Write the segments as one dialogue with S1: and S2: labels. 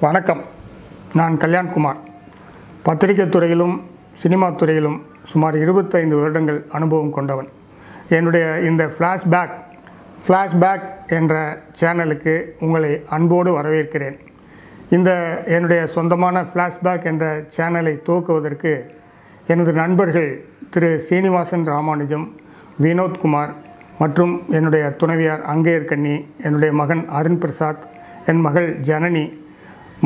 S1: வணக்கம். நான் கல்யாண்குமார். பத்திரிகை துறையிலும் சினிமா துறையிலும் சுமார் இருபத்தைந்து வருடங்கள் அனுபவம் கொண்டவன். என்னுடைய இந்த ஃப்ளாஷ்பேக் ஃப்ளாஷ்பேக் என்ற சேனலுக்கு உங்களை அன்போடு வரவேற்கிறேன். இந்த என்னுடைய சொந்தமான ஃப்ளாஷ்பேக் என்ற சேனலை துவக்குவதற்கு எனது நண்பர்கள் திரு சீனிவாசன் ராமானுஜம் வினோத்குமார் மற்றும் என்னுடைய துணைவியார் அங்கேயர் கண்ணி என்னுடைய மகன் அருண் பிரசாத் என் மகள் ஜனனி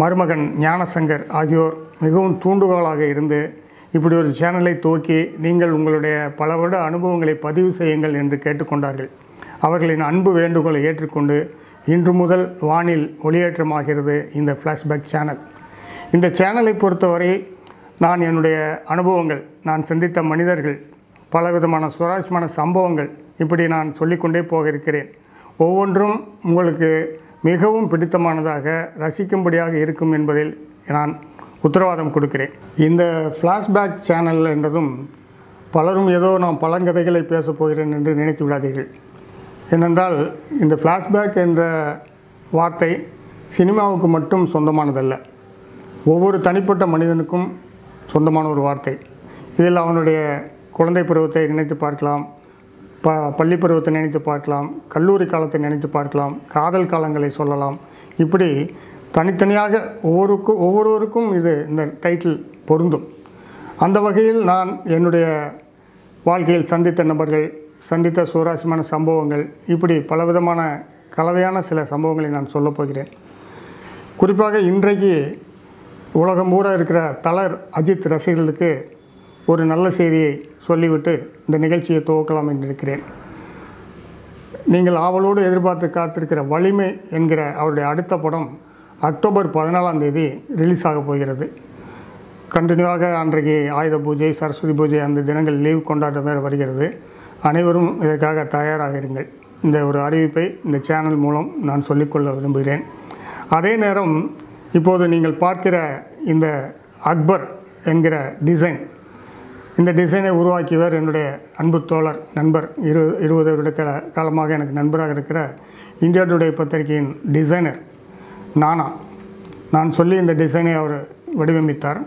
S1: மருமகன் ஞானசங்கர் ஆகியோர் மிகவும் தூண்டுகோலாக இருந்து இப்படி ஒரு சேனலை துவக்கி நீங்கள் உங்களுடைய பல வருட அனுபவங்களை பதிவு செய்யுங்கள் என்று கேட்டுக்கொண்டார்கள். அவர்களின் அன்பு வேண்டுகோளை ஏற்றுக்கொண்டு இன்று முதல் வானில் ஒளியேற்றமாகிறது இந்த ஃப்ளாஷ்பேக் சேனல் இந்த சேனலை பொறுத்தவரை நான் என்னுடைய அனுபவங்கள் நான் சந்தித்த மனிதர்கள் பலவிதமான சுவாரஸ்யமான சம்பவங்கள் இப்படி நான் சொல்லிக்கொண்டே போக இருக்கிறேன். ஒவ்வொன்றும் உங்களுக்கு மிகவும் பிடித்தமானதாக ரசிக்கும்படியாக இருக்கும் என்பதில் நான் உத்தரவாதம் கொடுக்கிறேன். இந்த ஃப்ளாஷ்பேக் சேனல் என்றதும் பலரும் ஏதோ நான் பழங்கதைகளை பேசப் போகிறேன் என்று நினைத்து விடாதீர்கள். ஏனென்றால் இந்த ஃப்ளாஷ்பேக் என்ற வார்த்தை சினிமாவுக்கு மட்டும் சொந்தமானதல்ல. ஒவ்வொரு தனிப்பட்ட மனிதனுக்கும் சொந்தமான ஒரு வார்த்தை. இதில் அவனுடைய குழந்தை பருவத்தை நினைத்து பார்க்கலாம். ப பள்ளி பருவத்தை நினைத்து பார்க்கலாம் கல்லூரி காலத்தை நினைத்து பார்க்கலாம் காதல் காலங்களை சொல்லலாம். இப்படி தனித்தனியாக ஒவ்வொருக்கும் ஒவ்வொருவருக்கும் இது இந்த டைட்டில் பொருந்தும். அந்த வகையில் நான் என்னுடைய வாழ்க்கையில் சந்தித்த நபர்கள் சந்தித்த சுவாரஸ்யமான சம்பவங்கள் இப்படி பலவிதமான கலவையான சில சம்பவங்களை நான் சொல்லப்போகிறேன் குறிப்பாக இன்றைக்கு உலகம் பூரா இருக்கிற தலர் அஜித் ரசிகர்களுக்கு ஒரு நல்ல செய்தியை சொல்லிவிட்டு இந்த நிகழ்ச்சியை துவக்கலாம் என்றிருக்கிறேன் நீங்கள் ஆவலோடு எதிர்பார்த்து காத்திருக்கிற வலிமை என்கிற அவருடைய அடுத்த படம் அக்டோபர் பதினாலாம் தேதி ரிலீஸ் ஆக போகிறது. கண்டினியூவாக அன்றைக்கு ஆயுத பூஜை சரஸ்வதி பூஜை அந்த தினங்கள் லீவ் கொண்டாட்டம் வேறு வருகிறது. அனைவரும் இதற்காக தயாராக இருங்கள். இந்த ஒரு அறிவிப்பை இந்த சேனல் மூலம் நான் சொல்லிக்கொள்ள விரும்புகிறேன். அதே நேரம் இப்போது நீங்கள் பார்க்கிற இந்த அக்பர் என்கிற டிசைன் இந்த டிசைனை உருவாக்கியவர் என்னுடைய அன்பு தோழர் நண்பர் இரு இருபது வருட கால காலமாக எனக்கு நண்பராக இருக்கிற இந்தியா டுடே பத்திரிகையின் டிசைனர் நானா. நான் சொல்லி இந்த டிசைனை அவர் வடிவமைத்தார்.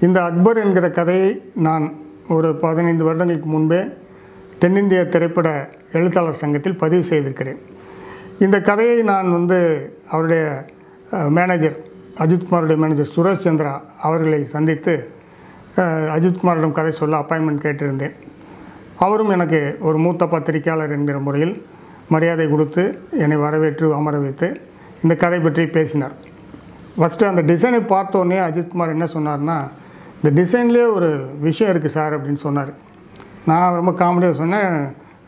S1: இந்த அக்பர் என்கிற கதையை நான் ஒரு பதினைந்து வருடங்களுக்கு முன்பே தென்னிந்திய திரைப்பட எழுத்தாளர் சங்கத்தில் பதிவு செய்திருக்கிறேன். இந்த கதையை நான் வந்து அவருடைய மேனேஜர் அஜித்குமாருடைய மேனேஜர் சுரேஷ் சந்திரா அவர்களை சந்தித்து அஜித்குமாரிடம் கதை சொல்ல அப்பாயின்மெண்ட் கேட்டிருந்தேன். அவரும் எனக்கு ஒரு மூத்த பத்திரிகையாளர் என்கிற முறையில் மரியாதை கொடுத்து என்னை வரவேற்று அமர வைத்து இந்த கதை பற்றி பேசினார். ஃபஸ்ட்டு அந்த டிசைனை பார்த்தோன்னே அஜித்குமார் என்ன சொன்னார்னா இந்த டிசைன்லேயே ஒரு விஷயம் இருக்குது சார் அப்படின்னு சொன்னார். நான் ரொம்ப காமெடியாக சொன்னேன்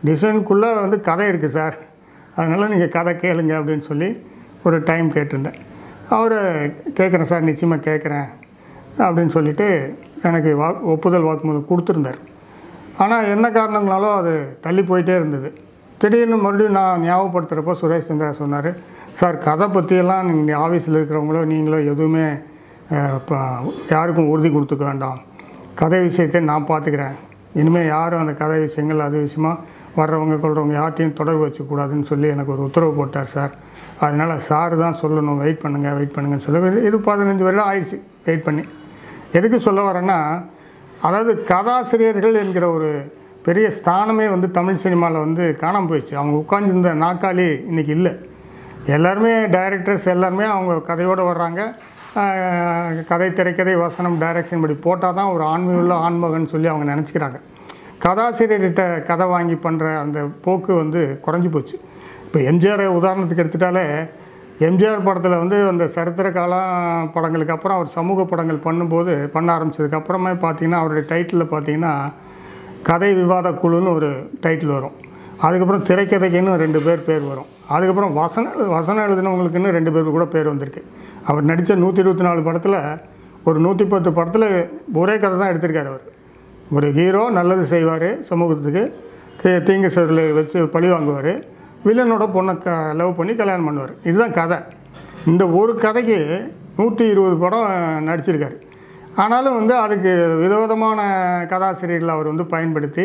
S1: டிசைனுக்குள்ளே வந்து கதை இருக்குது சார் அதனால் நீங்கள் கதை கேளுங்க அப்படின்னு சொல்லி ஒரு டைம் கேட்டிருந்தேன். அவரை கேட்குறேன் சார் நிச்சயமாக கேட்குறேன் அப்படின்னு சொல்லிவிட்டு எனக்கு வா ஒப்புதல் வாக்குமூலம் கொடுத்துருந்தார். ஆனால் என்ன காரணங்களாலோ அது தள்ளி போயிட்டே இருந்தது. திடீர்னு மறுபடியும் நான் ஞாபகப்படுத்துகிறப்போ சுரேஷ் சந்திரா சொன்னார் சார் கதை பற்றியெல்லாம் நீங்கள் ஆஃபீஸில் இருக்கிறவங்களோ நீங்களோ எதுவுமே இப்போ யாருக்கும் உறுதி கொடுத்துக்க வேண்டாம். கதை விஷயத்தை நான் பார்த்துக்கிறேன் இனிமேல் யாரும் அந்த கதை விஷயங்கள் அது விஷயமா வர்றவங்க கொள்கிறவங்க யார்ட்டையும் தொடர்பு வச்சுக்கூடாதுன்னு சொல்லி எனக்கு ஒரு உத்தரவு போட்டார் சார். அதனால் சார் தான் சொல்லணும். வெயிட் பண்ணுங்கள் வெயிட் பண்ணுங்கன்னு சொல்லி இது பதினஞ்சு வருடம் ஆயிடுச்சு. வெயிட் பண்ணி. எதுக்கு சொல்ல வரேன்னா அதாவது கதாசிரியர்கள் என்கிற ஒரு பெரிய ஸ்தானமே வந்து தமிழ் சினிமாவில் வந்து காணாமல் போயிடுச்சு. அவங்க உட்காந்துருந்த நாக்காளி இன்றைக்கி இல்லை. எல்லாருமே டைரக்டர்ஸ் எல்லாருமே அவங்க கதையோடு வர்றாங்க. கதை திரைக்கதை வசனம் டைரக்ஷன் படி போட்டால் தான் ஒரு ஆண்மையுள்ள ஆண்மகன் சொல்லி அவங்க நினச்சிக்கிறாங்க. கதாசிரியர்கிட்ட கதை வாங்கி பண்ணுற அந்த போக்கு வந்து குறைஞ்சி போச்சு. இப்போ எம்ஜிஆர் உதாரணத்துக்கு எடுத்துட்டாலே எம்ஜிஆர் படத்தில் வந்து அந்த சரித்திர கால படங்களுக்கு அப்புறம் அவர் சமூக படங்கள் பண்ணும்போது பண்ண ஆரம்பித்ததுக்கப்புறமே பார்த்திங்கன்னா அவருடைய டைட்டிலில் பார்த்தீங்கன்னா கதை விவாத குழுன்னு ஒரு டைட்டில் வரும். அதுக்கப்புறம் திரைக்கதைக்குன்னு ரெண்டு பேர் பேர் வரும். அதுக்கப்புறம் வசன வசனம் எழுதினவங்களுக்குன்னு ரெண்டு பேர் கூட பேர் வந்திருக்கு. அவர் நடித்த நூற்றி இருபத்தி நாலு படத்தில் ஒரு நூற்றி பத்து படத்தில் ஒரே கதை தான் எடுத்திருக்காரு அவர். ஒரு ஹீரோ நல்லது செய்வார் சமூகத்துக்கு. தீ- தீங்கு செயல்களை வச்சு பழி வாங்குவார். வில்லனோட பொண்ணை க லவ் பண்ணி கல்யாணம் பண்ணுவார். இதுதான் கதை. இந்த ஒரு கதைக்கு நூற்றி இருபது படம் நடிச்சிருக்காரு. ஆனாலும் வந்து அதுக்கு விதவிதமான கதாசிரியர்களை அவர் வந்து பயன்படுத்தி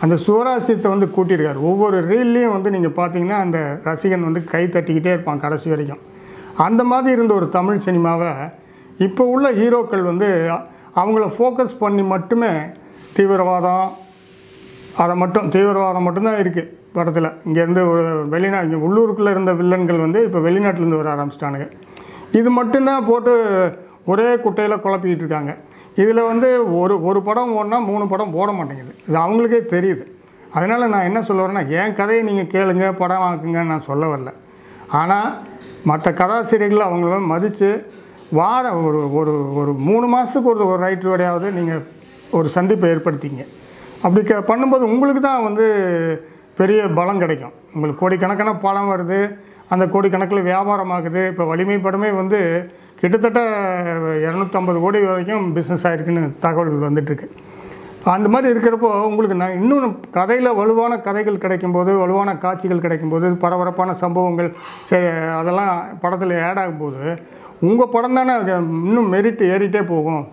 S1: அந்த சுவராசியத்தை வந்து கூட்டியிருக்கார். ஒவ்வொரு ரீல்லையும் வந்து நீங்கள் பார்த்தீங்கன்னா அந்த ரசிகன் வந்து கை தட்டிக்கிட்டே இருப்பான் கடைசி வரைக்கும். அந்த மாதிரி இருந்த ஒரு தமிழ் சினிமாவை இப்போ உள்ள ஹீரோக்கள் வந்து அவங்கள ஃபோக்கஸ் பண்ணி மட்டுமே தீவிரவாதம் அதை மட்டும் தீவிரவாதம் மட்டும்தான் இருக்குது படத்தில். இங்கேருந்து ஒரு வெளிநா இங்கே உள்ளூருக்குள்ளே இருந்த வில்லன்கள் வந்து இப்போ வெளிநாட்டிலேருந்து வர ஆரம்பிச்சிட்டானுங்க. இது மட்டும்தான் போட்டு ஒரே குட்டையில் குழப்பிக்கிட்டு இருக்காங்க. இதில் வந்து ஒரு ஒரு படம் ஓடனா மூணு படம் போட மாட்டேங்குது. இது அவங்களுக்கே தெரியுது. அதனால் நான் என்ன சொல்ல வரேன்னா என் கதையை நீங்கள் கேளுங்க படம் வாங்குங்கன்னு நான் சொல்ல வரல. ஆனால் மற்ற கதாசிரியர்கள் அவங்கள மதித்து வார ஒரு ஒரு ஒரு மூணு மாதத்துக்கு ஒரு ஒரு ரைட்டரோடையாவது நீங்கள் ஒரு சந்திப்பை ஏற்படுத்திங்க. அப்படி க பண்ணும்போது உங்களுக்கு தான் வந்து பெரிய பலம் கிடைக்கும். உங்களுக்கு கோடிக்கணக்கான பலம் வருது. அந்த கோடிக்கணக்கில் வியாபாரம் ஆகுது இப்போ வலிமை படமே வந்து கிட்டத்தட்ட இரநூத்தம்பது கோடி வரைக்கும் பிஸ்னஸ் ஆகிருக்குன்னு தகவல் வந்துட்டுருக்கு. அந்த மாதிரி இருக்கிறப்போ உங்களுக்கு நான் இன்னும் கதையில் வலுவான கதைகள் கிடைக்கும்போது வலுவான காட்சிகள் கிடைக்கும்போது பரபரப்பான சம்பவங்கள் சே- அதெல்லாம் படத்தில் ஆட் ஆகும்போது உங்கள் படம் தானே அது இன்னும் மெரிட் ஏறிட்டே போகும்.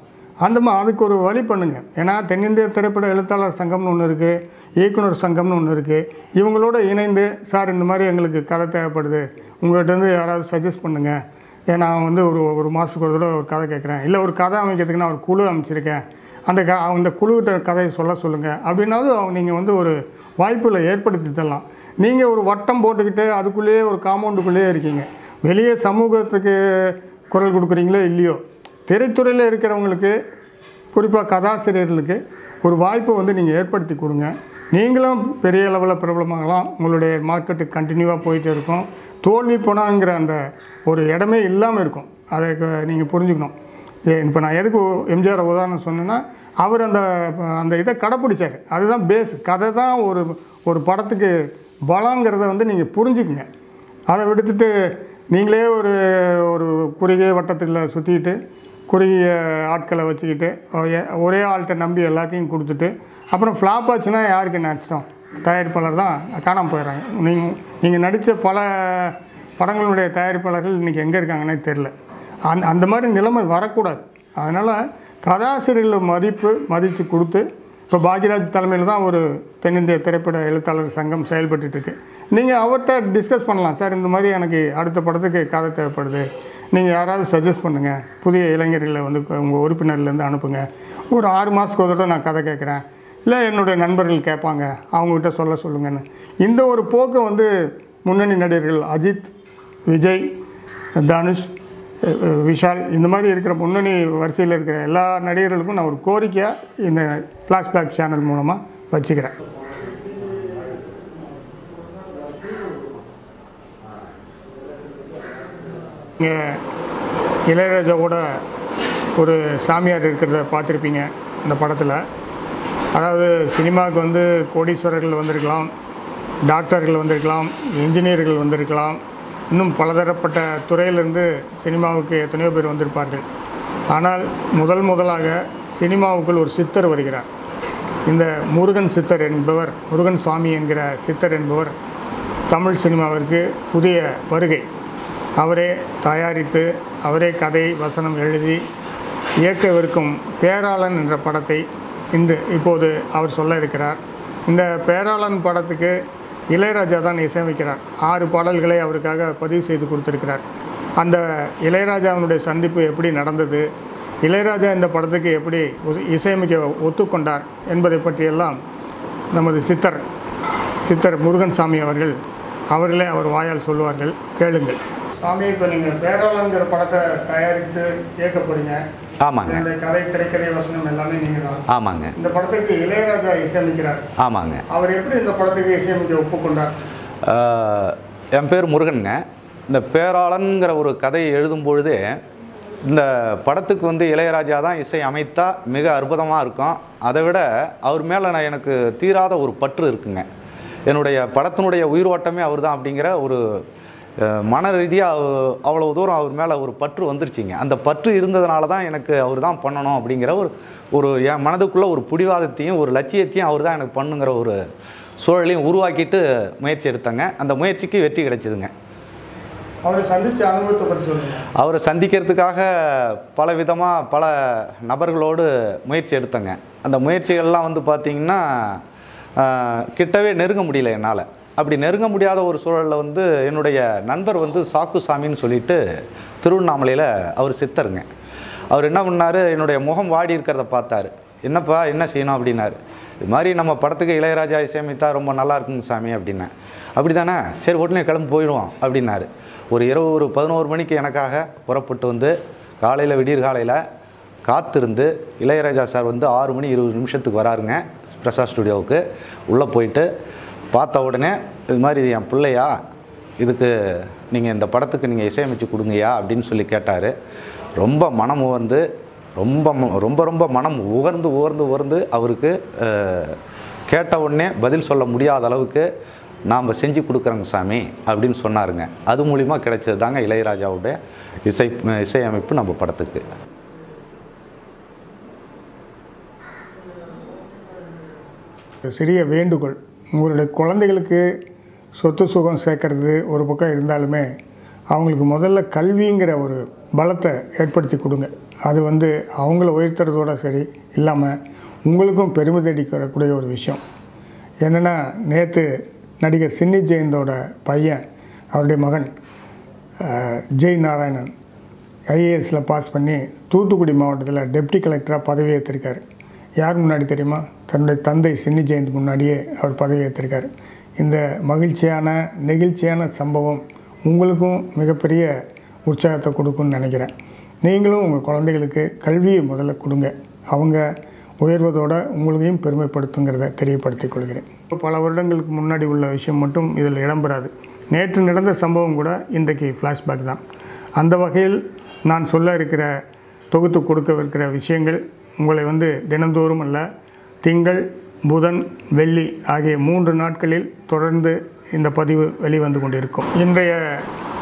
S1: அந்த மா அதுக்கு ஒரு வழி பண்ணுங்கள் ஏன்னா தென்னிந்திய திரைப்பட எழுத்தாளர் சங்கம்னு ஒன்று இருக்குது இயக்குனர் சங்கம்னு ஒன்று இருக்குது இவங்களோட இணைந்து சார் இந்த மாதிரி எங்களுக்கு கதை தேவைப்படுது. உங்கள்கிட்டருந்து யாராவது சஜஸ்ட் பண்ணுங்கள் ஏன்னா நான் வந்து ஒரு ஒரு மாதத்துக்கு ஒரு தடவை ஒரு கதை கேட்குறேன். இல்லை ஒரு கதை அமைக்கிறதுக்கு நான் ஒரு குழு அமைச்சிருக்கேன். அந்த க அந்த குழுவிட்ட கதையை சொல்ல சொல்லுங்கள் அப்படின்னாவது அவங்க நீங்கள் வந்து ஒரு வாய்ப்புகளை ஏற்படுத்தி தரலாம் நீங்கள் ஒரு வட்டம் போட்டுக்கிட்டு அதுக்குள்ளேயே ஒரு காம்பவுண்டுக்குள்ளேயே இருக்கீங்க. வெளியே சமூகத்துக்கு குரல் கொடுக்குறீங்களோ இல்லையோ திரைத்துறையில் இருக்கிறவங்களுக்கு குறிப்பாக கதாசிரியர்களுக்கு ஒரு வாய்ப்பை வந்து நீங்கள் ஏற்படுத்தி கொடுங்க. நீங்களும் பெரிய லெவலில் பிரபலமாகலாம். உங்களுடைய மார்க்கெட்டு கண்டினியூவாக போயிட்டே இருக்கும். தோல்வி போனாங்கிற அந்த ஒரு இடமே இல்லாமல் இருக்கும். அதை நீங்கள் புரிஞ்சுக்கணும். இப்போ நான் எதுக்கு எம்ஜிஆர் உதாரணம் சொன்னேன்னா அவர் அந்த அந்த இதை கடைப்பிடிச்சார். அதுதான் பேஸ் கதை தான் ஒரு ஒரு படத்துக்கு பலங்கிறத வந்து நீங்கள் புரிஞ்சுக்குங்க. அதை விடுத்துட்டு நீங்களே ஒரு ஒரு குறுகிய வட்டத்தில் சுற்றிக்கிட்டு குறுகிய ஆட்களை வச்சுக்கிட்டு ஒரே- ஒரே ஆள்கிட்ட நம்பி எல்லாத்தையும் கொடுத்துட்டு அப்புறம் ஃப்ளாப் ஆச்சுன்னா யாருக்கு நஷ்டம் தயாரிப்பாளர் தான் காணாமல் போயிடுறாங்க. நீங்கள் நீங்கள் நடித்த பல படங்களுடைய தயாரிப்பாளர்கள் இன்றைக்கி எங்கே இருக்காங்கன்னே தெரில அந் அந்த மாதிரி நிலைமை வரக்கூடாது. அதனால் கதாசிரியர்கள் மதிப்பு மதித்து கொடுத்து இப்போ பாக்யராஜ் தலைமையில் தான் ஒரு தென்னிந்திய திரைப்பட எழுத்தாளர் சங்கம் செயல்பட்டுருக்கு நீங்கள் அவர்கிட்ட டிஸ்கஸ் பண்ணலாம். சார் இந்த மாதிரி எனக்கு அடுத்த படத்துக்கு கதை தேவைப்படுது. நீங்கள் யாராவது சஜஸ்ட் பண்ணுங்கள் புதிய இளைஞர்களை வந்து உங்கள் உறுப்பினர்லேருந்து அனுப்புங்க. ஒரு ஆறு மாதத்துக்கு ஒரு தடவை நான் கதை கேட்குறேன். இல்லை என்னுடைய நண்பர்கள் கேட்பாங்க. அவங்ககிட்ட சொல்ல சொல்லுங்கன்னு. இந்த ஒரு போக்கை வந்து முன்னணி நடிகர்கள் அஜித் விஜய் தனுஷ் விஷால் இந்த மாதிரி இருக்கிற முன்னணி வரிசையில் இருக்கிற எல்லா நடிகர்களுக்கும் நான் ஒரு கோரிக்கையாக இந்த ஃப்ளாஷ்பேக் சேனல் மூலமாக வச்சுக்கிறேன். இங்கே இளையராஜாவோட ஒரு சாமியார் இருக்கிறத பார்த்துருப்பீங்க இந்த படத்தில். அதாவது சினிமாவுக்கு வந்து கோடீஸ்வரர்கள் வந்திருக்கலாம் டாக்டர்கள் வந்திருக்கலாம் இன்ஜினியர்கள் வந்திருக்கலாம். இன்னும் பலதரப்பட்ட துறையிலிருந்து சினிமாவுக்கு எத்தனையோ பேர் வந்திருப்பார்கள். ஆனால் முதல் முதலாக சினிமாவுக்குள் ஒரு சித்தர் வருகிறார். இந்த முருகன் சித்தர் என்பவர் முருகன் சுவாமி என்கிற சித்தர் என்பவர் தமிழ் சினிமாவிற்கு புதிய வருகை. அவரே தயாரித்து அவரே கதை வசனம் எழுதி இயக்கவிருக்கும் பேராளன் என்ற படத்தை இன்று இப்போது அவர் சொல்ல இருக்கிறார். இந்த பேராளன் படத்துக்கு இளையராஜா தான் இசையமைக்கிறார். ஆறு பாடல்களை அவருக்காக பதிவு செய்து கொடுத்துருக்கிறார். அந்த இளையராஜாவினுடைய சந்திப்பு எப்படி நடந்தது? இளையராஜா இந்த படத்துக்கு எப்படி இசையமைக்க ஒத்துக்கொண்டார் என்பதை பற்றியெல்லாம் நமது சித்தர் சித்தர் முருகன் சாமி அவர்கள் அவர்களே அவர் வாயால் சொல்லுவார்கள். கேளுங்கள். சாமி இப்போ நீங்கள் பேராளங்கிற படத்தை தயாரித்து இயக்க போறீங்க
S2: ஆமாங்க
S1: கதை திரைக்கதை வசனம் எல்லாமே நீங்கள் தான்.
S2: ஆமாங்க.
S1: இந்த படத்துக்கு இளையராஜா இசையமைக்கிறார்.
S2: ஆமாங்க.
S1: அவர் எப்படி இந்த படத்துக்கு இசையமைக்க ஒப்புக்கொண்டார்?
S2: என் பேர் முருகனுங்க. இந்த பேராளன்கிற ஒரு கதையை எழுதும் பொழுது இந்த படத்துக்கு வந்து இளையராஜா தான் இசை அமைத்தா மிக அற்புதமாக இருக்கும். அதை விட அவர் மேலே நான் எனக்கு தீராத ஒரு பற்று இருக்குங்க. என்னுடைய படத்தினுடைய உயிரோட்டமே அவர் தான் அப்படிங்கிற ஒரு மன ரீதியாக அவ்வளோ தூரம் அவர் மேலே ஒரு பற்று வந்துருச்சுங்க. அந்த பற்று இருந்ததுனால தான் எனக்கு அவர் தான் பண்ணணும் அப்படிங்கிற ஒரு ஒரு என் மனதுக்குள்ளே ஒரு பிடிவாதத்தையும் ஒரு லட்சியத்தையும் அவர் தான் எனக்கு பண்ணுங்கிற ஒரு சூழலையும் உருவாக்கிட்டு முயற்சி எடுத்தேங்க. அந்த முயற்சிக்கு வெற்றி கிடைச்சிதுங்க.
S1: அவரை சந்திச்ச அனுபவத்தை பற்றி சொல்லுங்க.
S2: அவரை சந்திக்கிறதுக்காக பல விதமாக பல நபர்களோடு முயற்சி எடுத்தேங்க. அந்த முயற்சிகள்லாம் வந்து பார்த்திங்கன்னா கிட்டவே நெருங்க முடியல என்னால். அப்படி நெருங்க முடியாத ஒரு சூழலில் வந்து என்னுடைய நண்பர் வந்து சாக்குசாமின்னு சொல்லிட்டு திருவண்ணாமலையில் அவர் சித்தருங்க. அவர் என்ன பண்ணார்? என்னுடைய முகம் வாடி இருக்கிறத பார்த்தாரு. என்னப்பா என்ன செய்யணும் அப்படின்னாரு. இது மாதிரி நம்ம படத்துக்கு இளையராஜா இசையமைத்தா ரொம்ப நல்லா இருக்குங்க சாமி அப்படின்னேன் அப்படி தானே சரி உடனே கிளம்பி போயிடுவோம் அப்படின்னாரு. ஒரு இரவு ஒரு பதினோரு மணிக்கு எனக்காக புறப்பட்டு வந்து காலையில் விடியற் காலையில் காத்திருந்து இளையராஜா சார் வந்து ஆறு மணி இருபது நிமிஷத்துக்கு வராருங்க. பிரசாத் ஸ்டுடியோவுக்கு. உள்ளே போயிட்டு பார்த்த உடனே இது மாதிரி இது என் பிள்ளையா இதுக்கு நீங்கள் இந்த படத்துக்கு நீங்கள் இசையமைச்சு கொடுங்கயா அப்படின்னு சொல்லி கேட்டார். ரொம்ப மனம் உகர்ந்து ரொம்ப ம- ரொம்ப ரொம்ப மனம் உகர்ந்து உகர்ந்து உகர்ந்து அவருக்கு கேட்ட உடனே பதில் சொல்ல முடியாத அளவுக்கு நாம் செஞ்சு கொடுக்குறோங்க சாமி அப்படின்னு சொன்னாருங்க. அது மூலிமா கிடைச்சது தாங்க இளையராஜாவுடைய இசை இசையமைப்பு நம்ம படத்துக்கு.
S1: சிறிய வேண்டுகோள். உங்களுடைய குழந்தைகளுக்கு சொத்து சுகம் சேர்க்கறது ஒரு பக்கம் இருந்தாலுமே அவங்களுக்கு முதல்ல கல்விங்கிற ஒரு பலத்தை ஏற்படுத்தி கொடுங்க. அது வந்து அவங்கள உயர்த்துறதோட சரி இல்லாமல் உங்களுக்கும் பெருமை தேடிக்கிறக்கூடிய ஒரு விஷயம். என்னென்னா நேற்று நடிகர் சின்னி ஜெயந்தோட பையன் அவருடைய மகன் ஜெய் நாராயணன் ஐஏஎஸில் பாஸ் பண்ணி தூத்துக்குடி மாவட்டத்தில் டெப்டி கலெக்டராக பதவியேற்றிருக்காரு. யார் முன்னாடி தெரியுமா? தன்னுடைய தந்தை சின்னி ஜெயந்த் முன்னாடியே அவர் பதவியேற்றிருக்காரு இந்த மகிழ்ச்சியான நெகிழ்ச்சியான சம்பவம் உங்களுக்கும் மிகப்பெரிய உற்சாகத்தை கொடுக்கும்னு நினைக்கிறேன். நீங்களும் உங்கள் குழந்தைகளுக்கு கல்வியை முதல்ல கொடுங்க. அவங்க உயர்வதோடு உங்களையும் பெருமைப்படுத்துங்கிறத தெரியப்படுத்திக் கொள்கிறேன். பல வருடங்களுக்கு முன்னாடி உள்ள விஷயம் மட்டும் இதில் இடம்பெறாது நேற்று நடந்த சம்பவம் கூட இன்றைக்கு ஃப்ளாஷ்பேக் தான். அந்த வகையில் நான் சொல்ல இருக்கிற தொகுத்து கொடுக்கவிருக்கிற விஷயங்கள் உங்களை வந்து தினந்தோறும் அல்ல திங்கள் புதன் வெள்ளி ஆகிய மூன்று நாட்களில் தொடர்ந்து இந்த பதிவு வெளிவந்து கொண்டிருக்கும். இன்றைய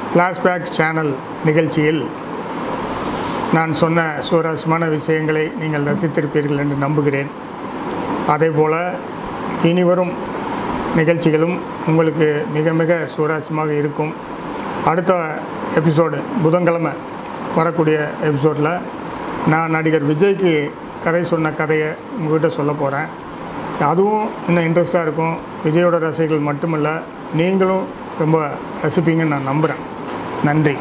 S1: ஃப்ளாஷ்பேக் சேனல் நிகழ்ச்சியில் நான் சொன்ன சுவாரஸ்யமான விஷயங்களை நீங்கள் ரசித்திருப்பீர்கள் என்று நம்புகிறேன். அதேபோல் இனிவரும் நிகழ்ச்சிகளும் உங்களுக்கு மிக மிக சுவாரஸ்யமாக இருக்கும். அடுத்த எபிசோடு புதன்கிழமை வரக்கூடிய எபிசோடில் நான் நடிகர் விஜய்க்கு கதை சொன்ன கதையை உங்கள்கிட்ட சொல்ல போகிறேன் அதுவும் இன்னும் இன்ட்ரெஸ்ட்டாக இருக்கும் விஜயோட ரசிகர்கள் மட்டுமல்ல நீங்களும் ரொம்ப ரசிப்பீங்கன்னு நான் நம்புகிறேன் நன்றி.